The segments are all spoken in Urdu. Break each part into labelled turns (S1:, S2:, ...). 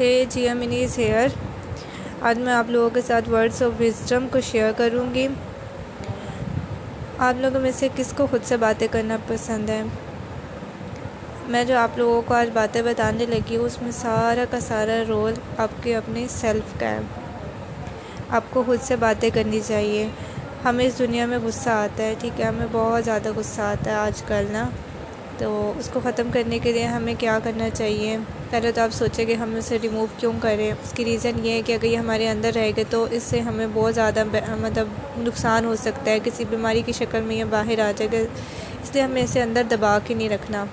S1: ہے جی امنیز ہیئر۔ آج میں آپ لوگوں کے ساتھ ورڈز آف وزڈم کو شیئر کروں گی۔ آپ لوگوں میں سے کس کو خود سے باتیں کرنا پسند ہے میں جو آپ لوگوں کو آج باتیں بتانے لگی ہوں، اس میں سارا کا سارا رول آپ کے اپنے سیلف کا ہے۔ آپ کو خود سے باتیں کرنی چاہیے۔ ہمیں اس دنیا میں غصہ آتا ہے، ٹھیک ہے؟ ہمیں بہت زیادہ غصہ آتا ہے آج کل نا۔ تو اس کو ختم کرنے کے لیے ہمیں کیا کرنا چاہیے؟ پہلے تو آپ سوچیں کہ ہم اسے ریموو کیوں کریں؟ اس کی ریزن یہ ہے کہ اگر یہ ہمارے اندر رہے گا تو اس سے ہمیں بہت زیادہ مطلب نقصان ہو سکتا ہے، کسی بیماری کی شکل میں یہ باہر آ جائے۔ گا اس لیے ہمیں اسے اندر دبا کے نہیں رکھنا۔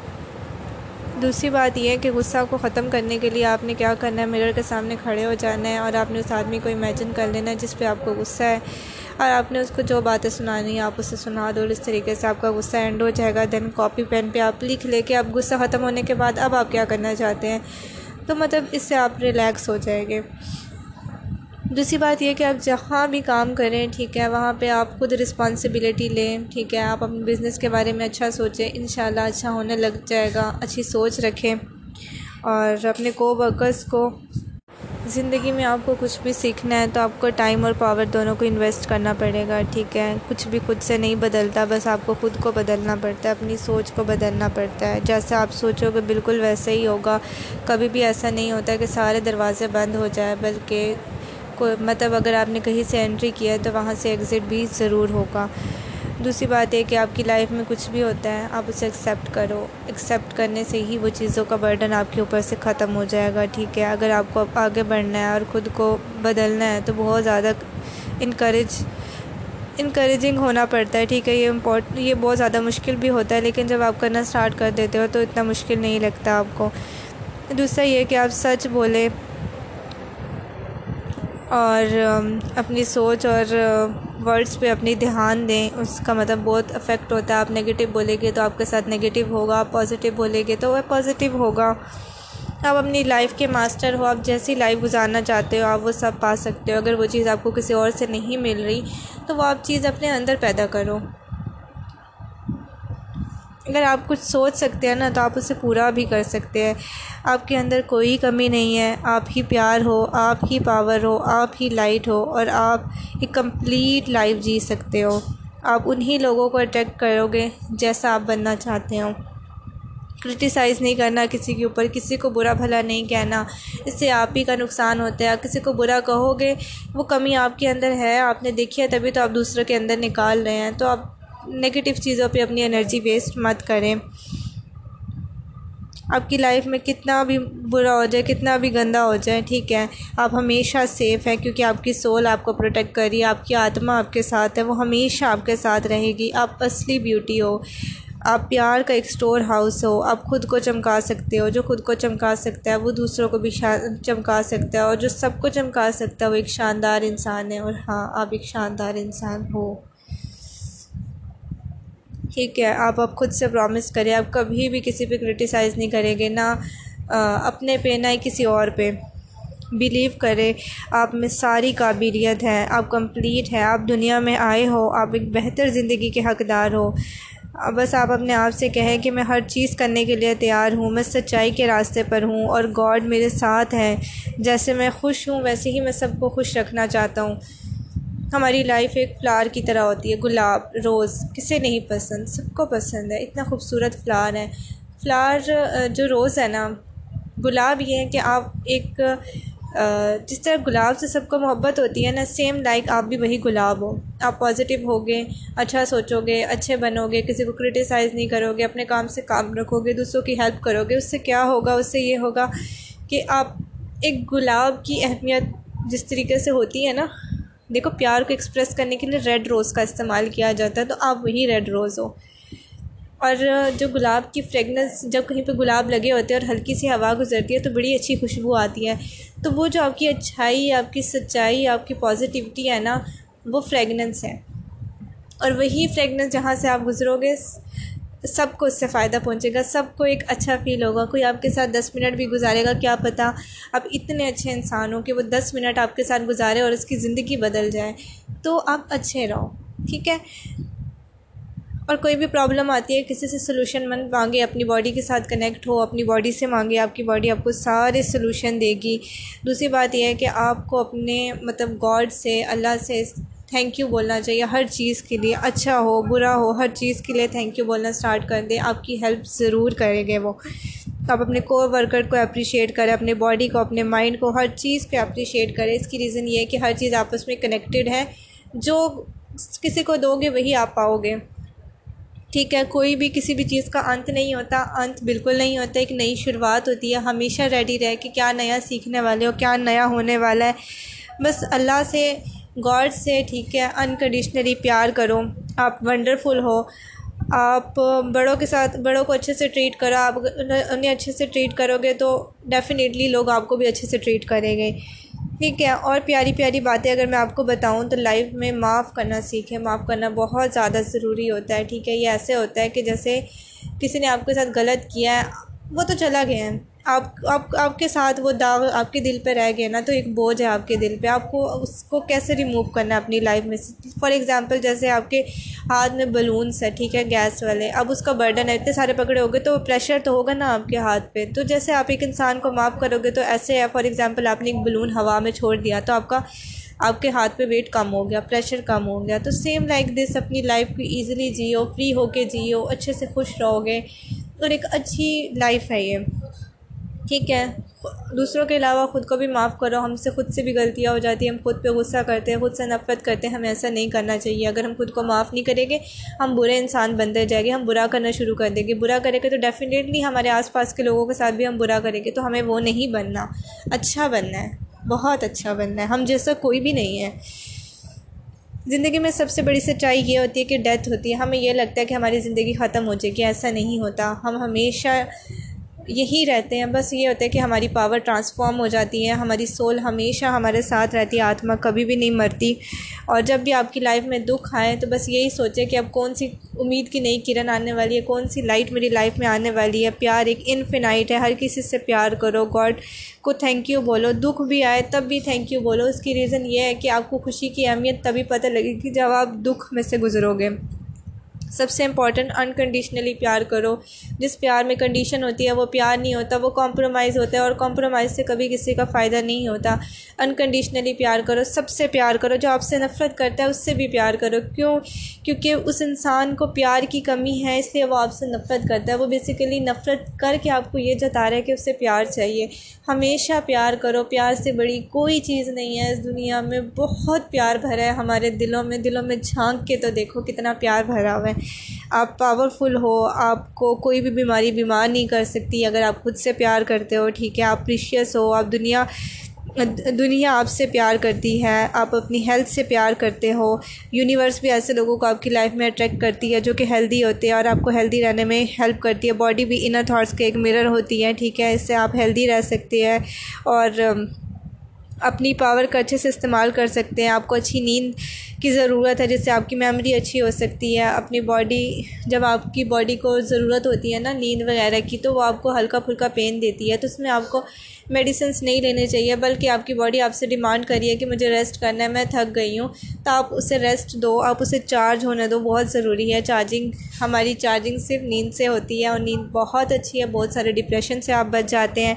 S1: دوسری بات یہ ہے کہ غصہ کو ختم کرنے کے لیے آپ نے کیا کرنا ہے؟ مرر کے سامنے کھڑے ہو جانا ہے اور آپ نے اس آدمی کو امیجن کر لینا ہے جس پہ آپ کو غصہ ہے۔ اور آپ نے اس کو جو باتیں سنانی ہیں آپ اسے سنا دو اور اس طریقے سے آپ کا غصہ اینڈ ہو جائے گا. دین کاپی پین پہ آپ لکھ لے کے اب غصہ ختم ہونے کے بعد اب آپ کیا کرنا چاہتے ہیں؟ تو مطلب اس سے آپ ریلیکس ہو جائیں گے. دوسری بات یہ کہ آپ جہاں بھی کام کریں، ٹھیک ہے، وہاں پہ آپ خود رسپانسبلٹی لیں، ٹھیک ہے، آپ اپنے بزنس کے بارے میں اچھا سوچیں، انشاءاللہ اچھا ہونے لگ جائے گا، اچھی سوچ رکھیں اور اپنے کو ورکرس کو زندگی میں آپ کو کچھ بھی سیکھنا ہے تو آپ کو ٹائم اور پاور دونوں کو انویسٹ کرنا پڑے گا، ٹھیک ہے؟ کچھ بھی خود سے نہیں بدلتا، بس آپ کو خود کو بدلنا پڑتا ہے، اپنی سوچ کو بدلنا پڑتا ہے۔ جیسے آپ سوچو گے بالکل ویسے ہی ہوگا، کبھی بھی ایسا نہیں ہوتا کہ سارے دروازے بند ہو جائے بلکہ کوئی مطلب اگر آپ نے کہیں سے انٹری کیا ہے تو وہاں سے ایگزٹ بھی ضرور ہوگا۔ دوسری بات یہ کہ آپ کی لائف میں کچھ بھی ہوتا ہے، آپ اسے ایکسیپٹ کرو۔ ایکسیپٹ کرنے سے ہی وہ چیزوں کا برڈن آپ کے اوپر سے ختم ہو جائے گا، ٹھیک ہے؟ اگر آپ کو آگے بڑھنا ہے اور خود کو بدلنا ہے تو بہت زیادہ انکریج انکریجنگ ہونا پڑتا ہے، ٹھیک ہے؟ یہ امپورٹ یہ بہت زیادہ مشکل بھی ہوتا ہے، لیکن جب آپ کرنا اسٹارٹ کر دیتے ہو تو اتنا مشکل نہیں لگتا آپ کو۔ دوسرا یہ کہ آپ سچ بولیں اور اپنی سوچ اور ورڈس پہ اپنی دھیان دیں، اس کا مطلب بہت افیکٹ ہوتا ہے۔ آپ نگیٹیو بولیں گے تو آپ کے ساتھ نگیٹیو ہوگا، آپ پازیٹیو بولیں گے تو وہ پازیٹیو ہوگا۔ آپ اپنی لائف کے ماسٹر ہو، آپ جیسی لائف گزارنا چاہتے ہو، آپ وہ سب پا سکتے ہو۔ اگر وہ چیز آپ کو کسی اور سے نہیں مل رہی، تو وہ آپ چیز اپنے اندر پیدا کرو۔ اگر آپ کچھ سوچ سکتے ہیں نا، تو آپ اسے پورا بھی کر سکتے ہیں۔ آپ کے اندر کوئی کمی نہیں ہے۔ آپ ہی پیار ہو، آپ ہی پاور ہو، آپ ہی لائٹ ہو اور آپ ایک کمپلیٹ لائف جی سکتے ہو۔ آپ انہی لوگوں کو اٹریکٹ کرو گے جیسا آپ بننا چاہتے ہو کرٹیسائز نہیں کرنا کسی کے اوپر، کسی کو برا بھلا نہیں کہنا۔ اس سے آپ ہی کا نقصان ہوتا ہے۔ کسی کو برا کہو گے، وہ کمی آپ کے اندر ہے۔ آپ نے دیکھی ہے تبھی تو آپ دوسروں کے اندر نکال رہے ہیں۔ تو آپ نگیٹیو چیزوں پہ اپنی انرجی ویسٹ مت کریں۔ آپ کی لائف میں کتنا بھی برا ہو جائے، کتنا بھی گندہ ہو جائے، ٹھیک ہے، آپ ہمیشہ سیف ہیں کیونکہ آپ کی سول آپ کو پروٹیکٹ کری آپ کی آتما آپ کے ساتھ ہے، وہ ہمیشہ آپ کے ساتھ رہے گی۔ آپ اصلی بیوٹی ہو، آپ پیار کا ایک اسٹور ہاؤس ہو، آپ خود کو چمکا سکتے ہو، جو خود کو چمکا سکتا ہے، وہ دوسروں کو بھی چمکا سکتا ہے اور جو سب کو چمکا سکتا ہے، وہ ایک شاندار انسان ہے اور ہاں آپ ایک شاندار انسان ہو۔ ٹھیک ہے، آپ اب خود سے پرومس کریں، آپ کبھی بھی کسی پہ کرٹیسائز نہیں کریں گے، نہ اپنے پہ، نہ ہی کسی اور پہ۔ بلیو کرے آپ میں ساری قابلیت ہے، آپ کمپلیٹ ہے، آپ دنیا میں آئے ہو، آپ ایک بہتر زندگی کے حقدار ہو۔ بس آپ اپنے آپ سے کہیں کہ میں ہر چیز کرنے کے لیے تیار ہوں، میں سچائی کے راستے پر ہوں اور گاڈ میرے ساتھ ہیں جیسے میں خوش ہوں، ویسے ہی میں سب کو خوش رکھنا چاہتا ہوں۔ ہماری لائف ایک فلاور کی طرح ہوتی ہے، گلاب، روز، کسے نہیں پسند، سب کو پسند ہے، اتنا خوبصورت فلاور ہے۔ فلاور جو روز ہے نا، گلاب یہ ہے کہ آپ ایک جس طرح گلاب سے سب کو محبت ہوتی ہے نا سیم لائک آپ بھی وہی گلاب ہو۔ آپ پازیٹیو ہوگے اچھا سوچو گے اچھے بنو گے کسی کو کرٹیسائز نہیں کرو گے اپنے کام سے کام رکھو گے دوسروں کی ہیلپ کرو گے اس سے کیا ہوگا؟ اس سے یہ ہوگا کہ آپ ایک گلاب کی اہمیت جس طریقے سے ہوتی ہے نا دیکھو، پیار کو ایکسپریس کرنے کے لیے ریڈ روز کا استعمال کیا جاتا ہے، تو آپ وہی ریڈ روز ہو۔ اور جو گلاب کی فریگنس جب کہیں پہ گلاب لگے ہوتے ہیں اور ہلکی سی ہوا گزرتی ہے، تو بڑی اچھی خوشبو آتی ہے۔ تو وہ جو آپ کی اچھائی، آپ کی سچائی، آپ کی پازیٹیوٹی ہے نا، وہ فریگننس ہے۔ اور وہی فریگننس جہاں سے آپ گزرو گے سب کو اس سے فائدہ پہنچے گا، سب کو ایک اچھا فیل ہوگا۔ کوئی آپ کے ساتھ دس منٹ بھی گزارے گا، کیا پتہ آپ اتنے اچھے انسان ہو کہ وہ دس منٹ آپ کے ساتھ گزارے اور اس کی زندگی بدل جائے۔ تو آپ اچھے رہو، ٹھیک ہے؟ اور کوئی بھی پرابلم آتی ہے، کسی سے سلوشن من مانگے، اپنی باڈی کے ساتھ کنیکٹ ہو، اپنی باڈی سے مانگے، آپ کی باڈی آپ کو سارے سلوشن دے گی۔ دوسری بات یہ ہے کہ آپ کو اپنے مطلب گاڈ سے، اللہ سے تھینک یو بولنا چاہیے ہر چیز کے لیے اچھا ہو برا ہو ہر چیز کے لیے تھینک یو بولنا اسٹارٹ کر دیں آپ کی ہیلپ ضرور کریں گے وہ آپ اپنے کو ورکر کو اپریشیٹ کریں اپنے باڈی کو اپنے مائنڈ کو ہر چیز پہ اپریشیٹ کریں اس کی ریزن یہ ہے کہ ہر چیز آپس میں کنیکٹیڈ ہے جو کسی کو دو گے وہی آپ پاؤ گے ٹھیک ہے کوئی بھی کسی بھی چیز کا انت نہیں ہوتا انت بالکل نہیں ہوتا ایک نئی شروعات ہوتی ہے ہمیشہ ریڈی رہے کہ کیا نیا سیکھنے والے ہو کیا نیا ہونے والا ہے بس اللہ سے گاڈ سے ٹھیک ہے انکنڈیشنلی پیار کرو۔ آپ ونڈرفل ہو۔ آپ بڑوں کے ساتھ، بڑوں کو اچھے سے ٹریٹ کرو۔ آپ انہیں اچھے سے ٹریٹ کرو گے تو ڈیفینیٹلی لوگ آپ کو بھی اچھے سے ٹریٹ کریں گے۔ ٹھیک ہے، اور پیاری پیاری باتیں اگر میں آپ کو بتاؤں تو لائف میں معاف کرنا سیکھیں۔ معاف کرنا بہت زیادہ ضروری ہوتا ہے، ٹھیک ہے۔ یہ ایسے ہوتا ہے کہ جیسے کسی نے آپ کے ساتھ غلط کیا ہے، وہ تو چلا گیا ہے۔ آپ آپ آپ کے ساتھ وہ داغ آپ کے دل پہ رہ گئے نا تو ایک بوجھ ہے آپ کے دل پہ، آپ کو اس کو کیسے ریموو کرنا ہے اپنی لائف میں؟ فار ایگزامپل جیسے آپ کے ہاتھ میں بلونس ہے، ٹھیک ہے گیس والے، اب اس کا برڈن ہے، اتنے سارے پکڑے ہوگے تو پریشر تو ہوگا نا آپ کے ہاتھ پہ۔ تو جیسے آپ ایک انسان کو معاف کرو گے تو ایسے ہے فار ایگزامپل آپ نے ایک بلون ہوا میں چھوڑ دیا تو آپ کا، آپ کے ہاتھ پہ ویٹ کم ہو گیا پریشر کم ہو گیا۔ تو سیم لائک دس اپنی لائف کو ایزیلی جیو فری ہو کے جیو، اچھے سے خوش رہو گے۔ اور ایک اچھی لائف ہے یہ۔ ٹھیک ہے۔ دوسروں کے علاوہ خود کو بھی معاف کرو۔ ہم سے خود سے بھی غلطیاں ہو جاتی ہیں ہم خود پہ غصہ کرتے ہیں، خود سے نفرت کرتے ہیں۔ ہمیں ایسا نہیں کرنا چاہیے۔ اگر ہم خود کو معاف نہیں کریں گے، ہم برے انسان بنتے جائیں گے۔ ہم برا کرنا شروع کر دیں گے۔ برا کریں گے تو ڈیفینیٹلی ہمارے آس پاس کے لوگوں کے ساتھ بھی ہم برا کریں گے۔ تو ہمیں وہ نہیں بننا۔ اچھا بننا ہے۔ بہت اچھا بننا ہے۔ ہم جیسا کوئی بھی نہیں ہے۔ زندگی میں سب سے بڑی سچائی یہ ہوتی ہے کہ ڈیتھ ہوتی ہے۔ ہمیں یہ لگتا ہے کہ ہماری زندگی ختم ہو جائے گی ایسا نہیں ہوتا۔ ہم ہمیشہ یہی رہتے ہیں۔ بس یہ ہوتا ہے کہ ہماری پاور ٹرانسفارم ہو جاتی ہے۔ ہماری سول ہمیشہ ہمارے ساتھ رہتی ہے۔ آتما کبھی بھی نہیں مرتی۔ اور جب بھی آپ کی لائف میں دکھ آئے تو بس یہی سوچیں کہ اب کون سی امید کی نئی کرن آنے والی ہے؟ کون سی لائٹ میری لائف میں آنے والی ہے؟ پیار ایک انفینائٹ ہے۔ ہر کسی سے پیار کرو۔ گاڈ کو تھینک یو بولو۔ دکھ بھی آئے تب بھی تھینک یو بولو۔ اس کی ریزن یہ ہے کہ آپ کو خوشی کی اہمیت تبھی پتہ لگے گی جب آپ دکھ میں سے گزرو گے سب سے امپورٹنٹ انکنڈیشنلی پیار کرو۔ جس پیار میں کنڈیشن ہوتی ہے، وہ پیار نہیں ہوتا، وہ کمپرومائز ہوتا ہے اور کمپرومائز سے کبھی کسی کا فائدہ نہیں ہوتا۔ انکنڈیشنلی پیار کرو، سب سے پیار کرو۔ جو آپ سے نفرت کرتا ہے، اس سے بھی پیار کرو۔ کیوں؟ کیونکہ اس انسان کو پیار کی کمی ہے، اس لیے وہ آپ سے نفرت کرتا ہے۔ وہ بیسیکلی نفرت کر کے آپ کو یہ جتا رہا ہے کہ اسے پیار چاہیے۔ ہمیشہ پیار کرو۔ پیار سے بڑی کوئی چیز نہیں ہے۔ اس دنیا میں بہت پیار بھرا ہے ہمارے دلوں میں۔ دلوں میں جھانک کے تو دیکھو کتنا پیار بھرا ہوا ہے۔ آپ پاورفل ہو، آپ کو کوئی بھی بیماری بیمار نہیں کر سکتی، اگر آپ خود سے پیار کرتے ہو، ٹھیک ہے، آپ پریشیس ہو، آپ دنیا دنیا آپ سے پیار کرتی ہے، آپ اپنی ہیلتھ سے پیار کرتے ہو یونیورس بھی ایسے لوگوں کو آپ کی لائف میں اٹریکٹ کرتی ہے جو کہ ہیلدی ہوتے ہیں اور آپ کو ہیلدی رہنے میں ہیلپ کرتی ہے۔ باڈی بھی انر تھاٹس کے ایک مرر ہوتی ہے ٹھیک ہے، اس سے آپ ہیلدی رہ سکتے ہیں اور اپنی پاور کا اچھے سے استعمال کر سکتے ہیں، آپ کو اچھی نیند کی ضرورت ہے، جس سے آپ کی میموری اچھی ہو سکتی ہے۔ اپنی باڈی جب آپ کی باڈی کو ضرورت ہوتی ہے نا نیند وغیرہ کی، تو وہ آپ کو ہلکا پھلکا پین دیتی ہے۔ تو اس میں آپ کو میڈیسنس نہیں لینے چاہیے، بلکہ آپ کی باڈی آپ سے ڈیمانڈ کری ہے کہ مجھے ریسٹ کرنا ہے، میں تھک گئی ہوں۔ تو آپ اسے ریسٹ دو، آپ اسے چارج ہونے دو، بہت ضروری ہے۔ چارجنگ ہماری چارجنگ صرف نیند سے ہوتی ہے اور نیند بہت اچھی ہے، بہت سارے ڈپریشن سے آپ بچ جاتے ہیں۔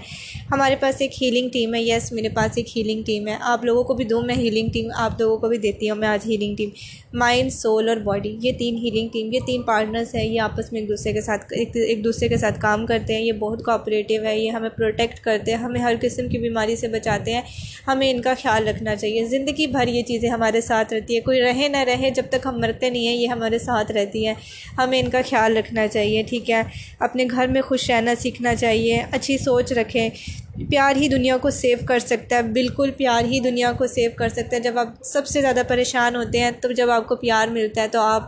S1: ہمارے پاس ایک ہیلنگ ٹیم ہے یس میرے پاس ایک ہیلنگ ٹیم ہے۔ آپ لوگوں کو بھی دوں، میں ہیلنگ ٹیم آپ لوگوں کو بھی دیتی ہوں، میں آج ہیلنگ ٹیم مائنڈ سول اور باڈی یہ تین ہیلنگ ٹیم یہ تین پارٹنرس ہیں۔ یہ آپس میں ایک دوسرے کے ساتھ، ایک دوسرے کے ساتھ کام کرتے ہیں۔ یہ بہت کوآپریٹیو ہے، یہ ہمیں پروٹیکٹ کرتے ہیں، ہمیں ہر قسم کی بیماری سے بچاتے ہیں۔ ہمیں ان کا خیال رکھنا چاہیے۔ زندگی بھر یہ چیزیں ہمارے ساتھ رہتی ہے کوئی رہے نہ رہے، جب تک ہم مرتے نہیں ہیں، یہ ہمارے ساتھ رہتی ہیں۔ ہمیں ان کا خیال رکھنا چاہیے، ٹھیک ہے۔ اپنے گھر میں خوش رہنا سیکھنا چاہیے، اچھی سوچ رکھیں۔ پیار ہی دنیا کو سیو کر سکتا ہے، بالکل پیار ہی دنیا کو سیو کر سکتا ہے۔ جب آپ سب سے زیادہ پریشان ہوتے ہیں تو جب آپ کو پیار ملتا ہے تو آپ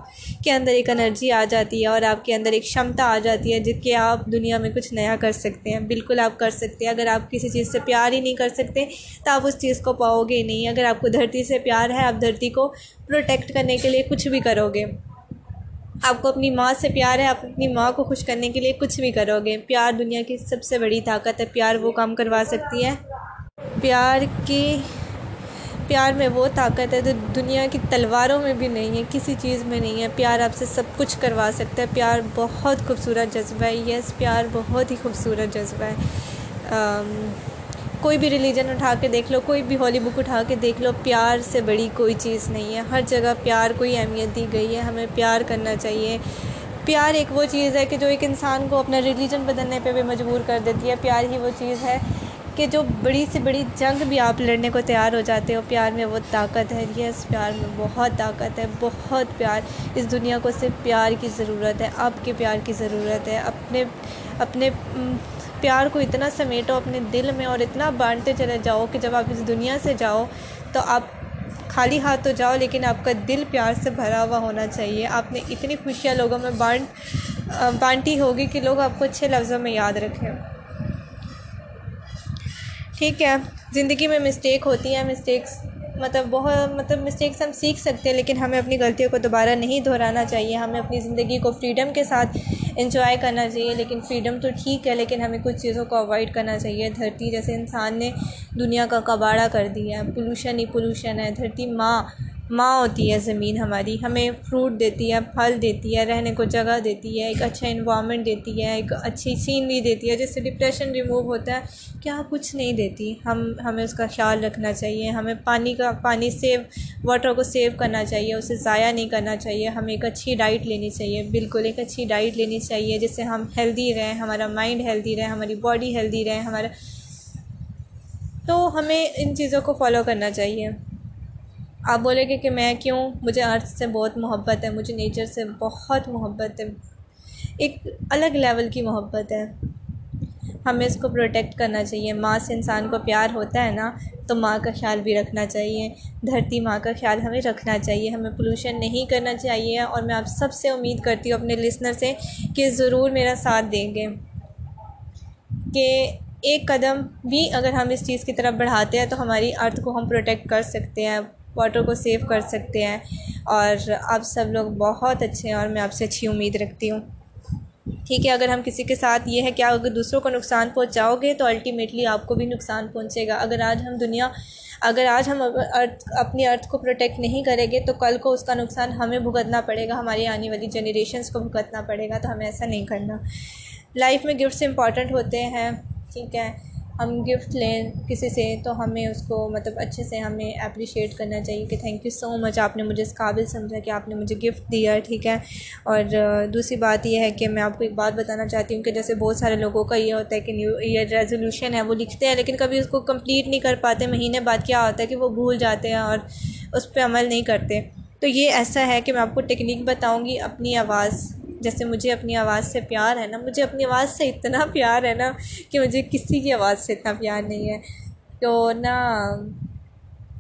S1: کے اندر ایک انرجی آ جاتی ہے اور آپ کے اندر ایک شمتا آ جاتی ہے، جس کے آپ دنیا میں کچھ نیا کر سکتے ہیں۔ بالکل آپ کر سکتے ہیں۔ اگر آپ کسی چیز سے پیار ہی نہیں کر سکتے، تو آپ اس چیز کو پاؤ گے ہی نہیں۔ اگر آپ کو دھرتی سے پیار ہے، آپ دھرتی کو پروٹیکٹ کرنے کے لیے کچھ بھی کرو گے۔ آپ کو اپنی ماں سے پیار ہے، آپ اپنی ماں کو خوش کرنے کے لیے کچھ بھی کرو گے۔ پیار دنیا کی سب سے بڑی طاقت ہے، پیار وہ کام کروا سکتی ہے۔ پیار کی، پیار میں وہ طاقت ہے جو دنیا کی تلواروں میں بھی نہیں ہے، کسی چیز میں نہیں ہے۔ پیار آپ سے سب کچھ کروا سکتا ہے۔ پیار بہت خوبصورت جذبہ ہے۔ یس پیار بہت ہی خوبصورت جذبہ ہے۔ کوئی بھی ریلیجن اٹھا کے دیکھ لو، کوئی بھی ہالی بک اٹھا کے دیکھ لو، پیار سے بڑی کوئی چیز نہیں ہے۔ ہر جگہ پیار کو ہی اہمیت دی گئی ہے، ہمیں پیار کرنا چاہیے۔ پیار ایک وہ چیز ہے کہ جو ایک انسان کو اپنا ریلیجن بدلنے پہ بھی مجبور کر دیتی ہے۔ پیار ہی وہ چیز ہے کہ جو بڑی سے بڑی جنگ بھی آپ لڑنے کو تیار ہو جاتے ہو۔ پیار میں وہ طاقت ہے یس پیار میں بہت طاقت ہے، بہت پیار۔ اس دنیا کو صرف پیار کی ضرورت ہے، آپ کے پیار کی ضرورت ہے۔ اپنے اپنے پیار کو اتنا سمیٹو اپنے دل میں اور اتنا بانٹتے چلے جاؤ کہ جب آپ اس دنیا سے جاؤ تو آپ خالی ہاتھ تو جاؤ لیکن آپ کا دل پیار سے بھرا ہوا ہونا چاہیے۔ آپ نے اتنی خوشیاں لوگوں میں بانٹ بانٹی ہوگی کہ لوگ آپ کو اچھے لفظوں میں یاد رکھیں۔ ٹھیک ہے، زندگی میں مسٹیک ہوتی ہیں مسٹیکس مطلب بہت مطلب مسٹیکس ہم سیکھ سکتے ہیں لیکن ہمیں اپنی غلطیوں کو دوبارہ نہیں دہرانا چاہیے۔ ہمیں اپنی زندگی کو فریڈم کے ساتھ انجوائے کرنا چاہیے، لیکن فریڈم تو ٹھیک ہے، لیکن ہمیں کچھ چیزوں کو اوائڈ کرنا چاہیے۔ دھرتی جیسے انسان نے دنیا کا کباڑہ کر دیا ہے پولوشن ہی پولوشن ہے۔ دھرتی ماں ماں ہوتی ہے، زمین ہماری، ہمیں فروٹ دیتی ہے، پھل دیتی ہے، رہنے کو جگہ دیتی ہے، ایک اچھا انوائرمنٹ دیتی ہے، ایک اچھی سینری دیتی ہے، جس سے ڈپریشن ریموو ہوتا ہے کیا کچھ نہیں دیتی۔ ہم، ہمیں اس کا خیال رکھنا چاہیے، ہمیں پانی کا، پانی سیو واٹر کو سیو کرنا چاہیے، اسے ضائع نہیں کرنا چاہیے۔ ہمیں ایک اچھی ڈائٹ لینی چاہیے، بالکل ایک اچھی ڈائٹ لینی چاہیے، جس سے ہم ہیلدی رہیں، ہمارا مائنڈ ہیلدی رہے، ہماری باڈی ہیلدی رہے، ہمارا تو ہمیں ان چیزوں کو فالو کرنا چاہیے۔ آپ بولیں گے کہ میں کیوں؟ مجھے ارتھ سے بہت محبت ہے، مجھے نیچر سے بہت محبت ہے۔ ایک الگ لیول کی محبت ہے۔ ہمیں اس کو پروٹیکٹ کرنا چاہیے۔ ماں سے انسان کو پیار ہوتا ہے نا، تو ماں کا خیال بھی رکھنا چاہیے۔ دھرتی ماں کا خیال ہمیں رکھنا چاہیے۔ ہمیں پولوشن نہیں کرنا چاہیے۔ اور میں آپ سب سے امید کرتی ہوں اپنے لسنر سے کہ ضرور میرا ساتھ دیں گے۔ کہ ایک قدم بھی اگر ہم اس چیز کی طرف بڑھاتے ہیں تو ہماری ارتھ کو ہم پروٹیکٹ کر سکتے ہیں۔ واٹر کو سیو کر سکتے ہیں اور آپ سب لوگ بہت اچھے ہیں اور میں آپ سے اچھی امید رکھتی ہوں۔ ٹھیک ہے، اگر ہم کسی کے ساتھ یہ ہے کہ اگر دوسروں کو نقصان پہنچاؤ گے تو الٹیمیٹلی آپ کو بھی نقصان پہنچے گا۔ اگر آج ہم دنیا، اگر آج ہم ارتھ اپنی ارتھ کو پروٹیکٹ نہیں کریں گے تو کل کو اس کا نقصان ہمیں بھگتنا پڑے گا، ہماری آنے والی جنریشنس کو بھگتنا پڑے گا، تو ہمیں ایسا نہیں کرنا۔ لائف میں گفٹس امپورٹنٹ ہوتے ہیں، ٹھیک ہے۔ ہم گفٹ لیں کسی سے، تو ہمیں اس کو مطلب اچھے سے ہمیں اپریشیٹ کرنا چاہیے کہ تھینک یو سو مچ آپ نے مجھے اس قابل سمجھا کہ آپ نے مجھے گفٹ دیا، ٹھیک ہے؟ اور دوسری بات یہ ہے کہ میں آپ کو ایک بات بتانا چاہتی ہوں کہ جیسے بہت سارے لوگوں کا یہ ہوتا ہے کہ نیو ایئر ریزولوشن ہے، وہ لکھتے ہیں، لیکن کبھی اس کو کمپلیٹ نہیں کر پاتے۔ مہینے بعد کیا ہوتا ہے کہ وہ بھول جاتے ہیں اور اس پہ عمل نہیں کرتے۔ تو یہ ایسا ہے کہ میں آپ کو ٹیکنیک بتاؤں گی، اپنی آواز جیسے مجھے اپنی آواز سے پیار ہے نا، مجھے اپنی آواز سے اتنا پیار ہے نا کہ مجھے کسی کی آواز سے اتنا پیار نہیں ہے۔ تو نا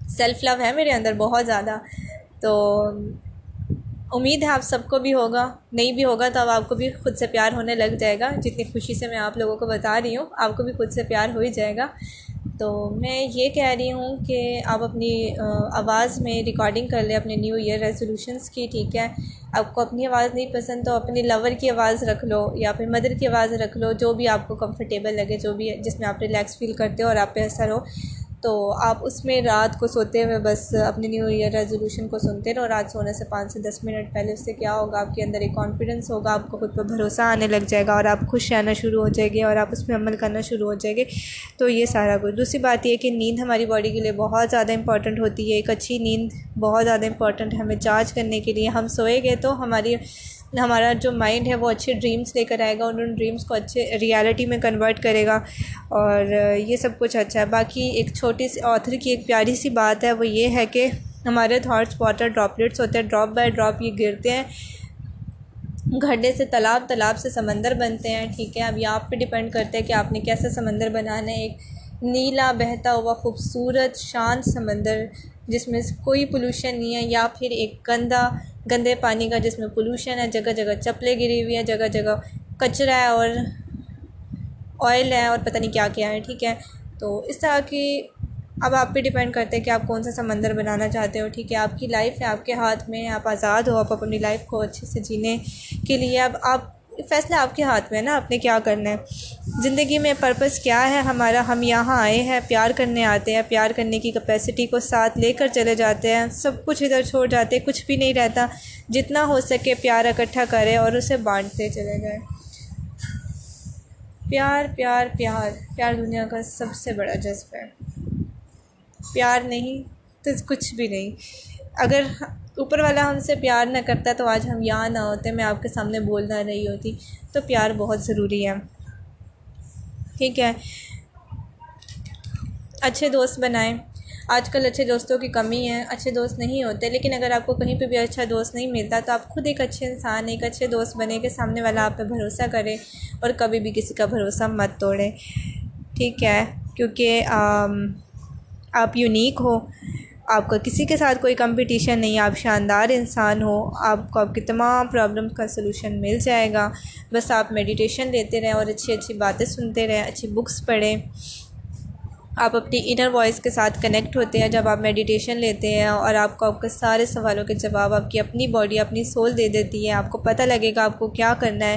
S1: سیلف لو ہے میرے اندر بہت زیادہ۔ تو امید ہے آپ سب کو بھی ہوگا۔ نہیں بھی ہوگا تو اب آپ کو بھی خود سے پیار ہونے لگ جائے گا۔ جتنی خوشی سے میں آپ لوگوں کو بتا رہی ہوں، آپ کو بھی خود سے پیار ہو ہی جائے گا۔ تو میں یہ کہہ رہی ہوں کہ آپ اپنی آواز میں ریکارڈنگ کر لیں اپنے نیو ایئر ریزولوشنس کی، ٹھیک ہے؟ آپ کو اپنی آواز نہیں پسند تو اپنی لور کی آواز رکھ لو یا پھر مدر کی آواز رکھ لو، جو بھی آپ کو کمفرٹیبل لگے، جو بھی جس میں آپ ریلیکس فیل کرتے ہو اور آپ پہ اثر ہو۔ تو آپ اس میں رات کو سوتے ہوئے بس اپنے نیو ایئر ریزولوشن کو سنتے رہو، رات سونے سے پانچ سے دس منٹ پہلے اس سے کیا ہوگا؟ آپ کے اندر ایک کانفیڈنس ہوگا، آپ کو خود پہ بھروسہ آنے لگ جائے گا اور آپ خوش رہنا شروع ہو جائے گے اور آپ اس پہ عمل کرنا شروع ہو جائے گے۔ تو یہ سارا کچھ۔ دوسری بات یہ کہ نیند ہماری باڈی کے لیے بہت زیادہ امپورٹنٹ ہوتی ہے۔ ایک اچھی نیند بہت زیادہ امپورٹنٹ ہے ہمیں چارج کرنے کے لیے۔ ہم سوئے گے تو ہماری ہمارا جو مائنڈ ہے وہ اچھے ڈریمس لے کر آئے گا، اور ان ڈریمس کو اچھے ریالٹی میں کنورٹ کرے گا۔ اور یہ سب کچھ اچھا ہے۔ باقی ایک چھوٹی سی آتھر کی ایک پیاری سی بات ہے، وہ یہ ہے کہ ہمارے تھاٹس واٹر ڈراپلیٹس ہوتے ہیں۔ ڈراپ بائی ڈراپ یہ گرتے ہیں۔ گھڈے سے تالاب تالاب سے سمندر بنتے ہیں۔ ٹھیک ہے، اب یہ آپ پہ ڈپینڈ کرتے ہیں کہ آپ نے کیسے سمندر بنانا ہے۔ ایک نیلا، بہتا ہوا، خوبصورت شانت سمندر جس میں کوئی پولوشن نہیں ہے، یا پھر ایک گندا گندے پانی کا جس میں پولوشن ہے، جگہ جگہ چپلیں گری ہوئی ہیں، جگہ جگہ کچرا ہے اور آئل ہے اور پتہ نہیں کیا کیا ہے، ٹھیک ہے؟ تو اس طرح کی اب آپ پہ ڈپینڈ کرتے ہیں کہ آپ کون سا سمندر بنانا چاہتے ہو، ٹھیک ہے؟ آپ کی لائف ہے، آپ کے ہاتھ میں، آپ آزاد ہو، آپ اپنی لائف کو اچھے سے جینے کے لیے، اب آپ فیصلہ آپ کے ہاتھ میں ہے نا، آپ نے کیا کرنا ہے؟ زندگی میں پرپس کیا ہے؟ ہمارا، ہم یہاں آئے ہیں، پیار کرنے آتے ہیں، پیار کرنے کی کیپیسٹی کو ساتھ لے کر چلے جاتے ہیں۔ سب کچھ ادھر چھوڑ جاتے، کچھ بھی نہیں رہتا۔ جتنا ہو سکے پیار اکٹھا کرے اور اسے بانٹتے چلے جائیں۔ پیار پیار پیار۔ پیار دنیا کا سب سے بڑا جذبہ ہے۔ پیار نہیں تو کچھ بھی نہیں۔ اگر اوپر والا ہم سے پیار نہ کرتا تو آج ہم یہاں نہ ہوتے، میں آپ کے سامنے بول نہ رہی ہوتی، تو پیار بہت ضروری ہے۔ ٹھیک ہے۔ اچھے دوست بنائیں۔ آج کل اچھے دوستوں کی کمی ہے، اچھے دوست نہیں ہوتے، لیکن اگر آپ کو کہیں پہ بھی اچھا دوست نہیں ملتا تو آپ خود ایک اچھے انسان، ایک اچھے دوست بنے کہ سامنے والا آپ پہ بھروسہ کرے اور کبھی بھی کسی کا بھروسہ مت توڑے۔ ٹھیک ہے، کیونکہ آپ یونیک ہو۔ آپ کا کسی کے ساتھ کوئی کمپٹیشن نہیں، آپ شاندار انسان ہو، آپ کو آپ کی تمام پرابلم کا سلوشن مل جائے گا۔ بس آپ میڈیٹیشن لیتے رہیں اور اچھی اچھی باتیں سنتے رہیں، اچھی بکس پڑھیں۔ آپ اپنی انر وائس کے ساتھ کنیکٹ ہوتے ہیں۔ جب آپ میڈیٹیشن لیتے ہیں اور آپ کو، آپ کے سارے سوالوں کے جواب، آپ کی اپنی باڈی اپنی سول دے دیتی ہے، آپ کو پتہ لگے گا آپ کو کیا کرنا ہے۔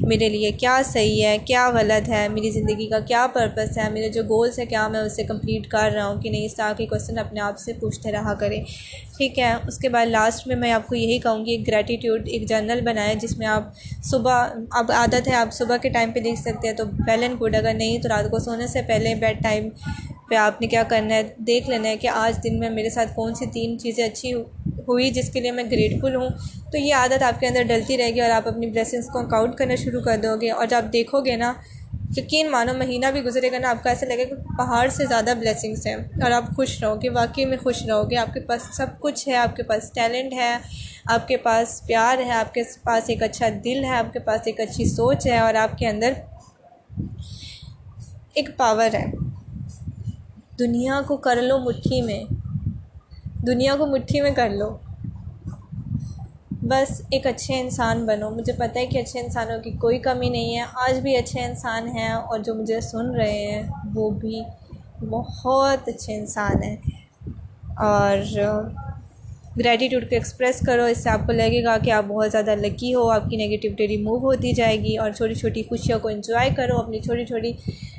S1: میرے لیے کیا صحیح ہے، کیا غلط ہے، میری زندگی کا کیا پرپس ہے، میرے جو گولس ہے کیا میں اسے کمپلیٹ کر رہا ہوں کہ نہیں؟ اس طرح کے کوشچن اپنے آپ سے پوچھتے رہا کریں۔ ٹھیک ہے، اس کے بعد لاسٹ میں میں آپ کو یہی کہوں گی، ایک گریٹیٹیوڈ ایک جرنل بنائیں جس میں آپ صبح، اب عادت ہے، آپ صبح کے ٹائم پہ لکھ سکتے ہیں تو ویل اینڈ گڈ اگر نہیں تو رات کو سونے سے پہلے بیڈ ٹائم پہ آپ نے کیا کرنا ہے؟ دیکھ لینا ہے کہ آج دن میں میرے ساتھ کون سی تین چیزیں اچھی ہوئی جس کے لیے میں گریٹفل ہوں۔ تو یہ عادت آپ کے اندر ڈلتی رہے گی اور آپ اپنی بلیسنگس کو کاؤنٹ کرنا شروع کر دو گے۔ اور جب دیکھو گے نا، یقین مانو، مہینہ بھی گزرے گا نا، آپ کا ایسا لگے کہ پہاڑ سے زیادہ بلیسنگس ہیں اور آپ خوش رہو گے، واقعی میں خوش رہو گے۔ آپ کے پاس سب کچھ ہے، آپ کے پاس ٹیلنٹ ہے، آپ کے پاس پیار ہے، آپ کے پاس ایک اچھا دل ہے، آپ کے پاس ایک اچھی سوچ ہے اور آپ کے اندر ایک پاور ہے۔ دنیا کو کر لو مٹھی میں۔ دنیا کو مٹھی میں کر لو۔ بس ایک اچھے انسان بنو۔ مجھے پتہ ہے کہ اچھے انسانوں کی کوئی کمی نہیں ہے۔ آج بھی اچھے انسان ہیں اور جو مجھے سن رہے ہیں، وہ بھی بہت اچھے انسان ہیں۔ اور گریٹیٹیوڈ کو ایکسپریس کرو۔ اس سے آپ کو لگے گا کہ آپ بہت زیادہ لکی ہو۔ آپ کی نگیٹیوٹی ریموو ہوتی جائے گی اور چھوٹی چھوٹی خوشیوں کو انجوائے کرو۔ اپنی چھوٹی چھوٹی،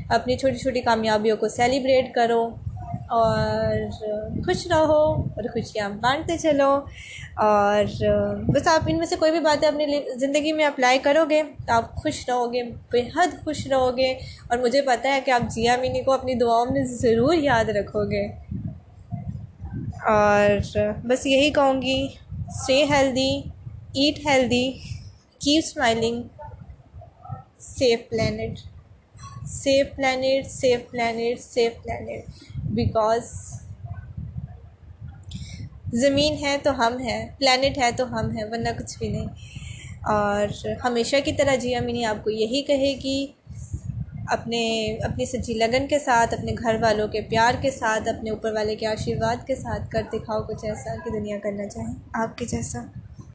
S1: اپنی چھوٹی چھوٹی کامیابیوں کو سیلیبریٹ کرو۔ اور خوش رہو اور خوشیاں بانٹتے چلو اور بس آپ ان میں سے کوئی بھی باتیں اپنی زندگی میں اپلائی کرو گے تو آپ خوش رہو گے، بےحد خوش رہو گے اور مجھے پتہ ہے کہ آپ جیا مینی کو اپنی دعاؤں میں ضرور یاد رکھو گے۔ اور بس یہی کہوں گی stay healthy eat healthy keep smiling save planet save planet save planet save planet because زمین ہے تو ہم ہیں پلانٹ ہے تو ہم ہیں، ورنہ کچھ بھی نہیں۔ اور ہمیشہ کی طرح جی امینی آپ کو یہی کہے گی، اپنے، اپنی سچی لگن کے ساتھ، اپنے گھر والوں کے پیار کے ساتھ، اپنے اوپر والے کے آشیرواد کے ساتھ کر دکھاؤ کچھ ایسا کہ دنیا کرنا چاہیں۔ آپ کے جیسا۔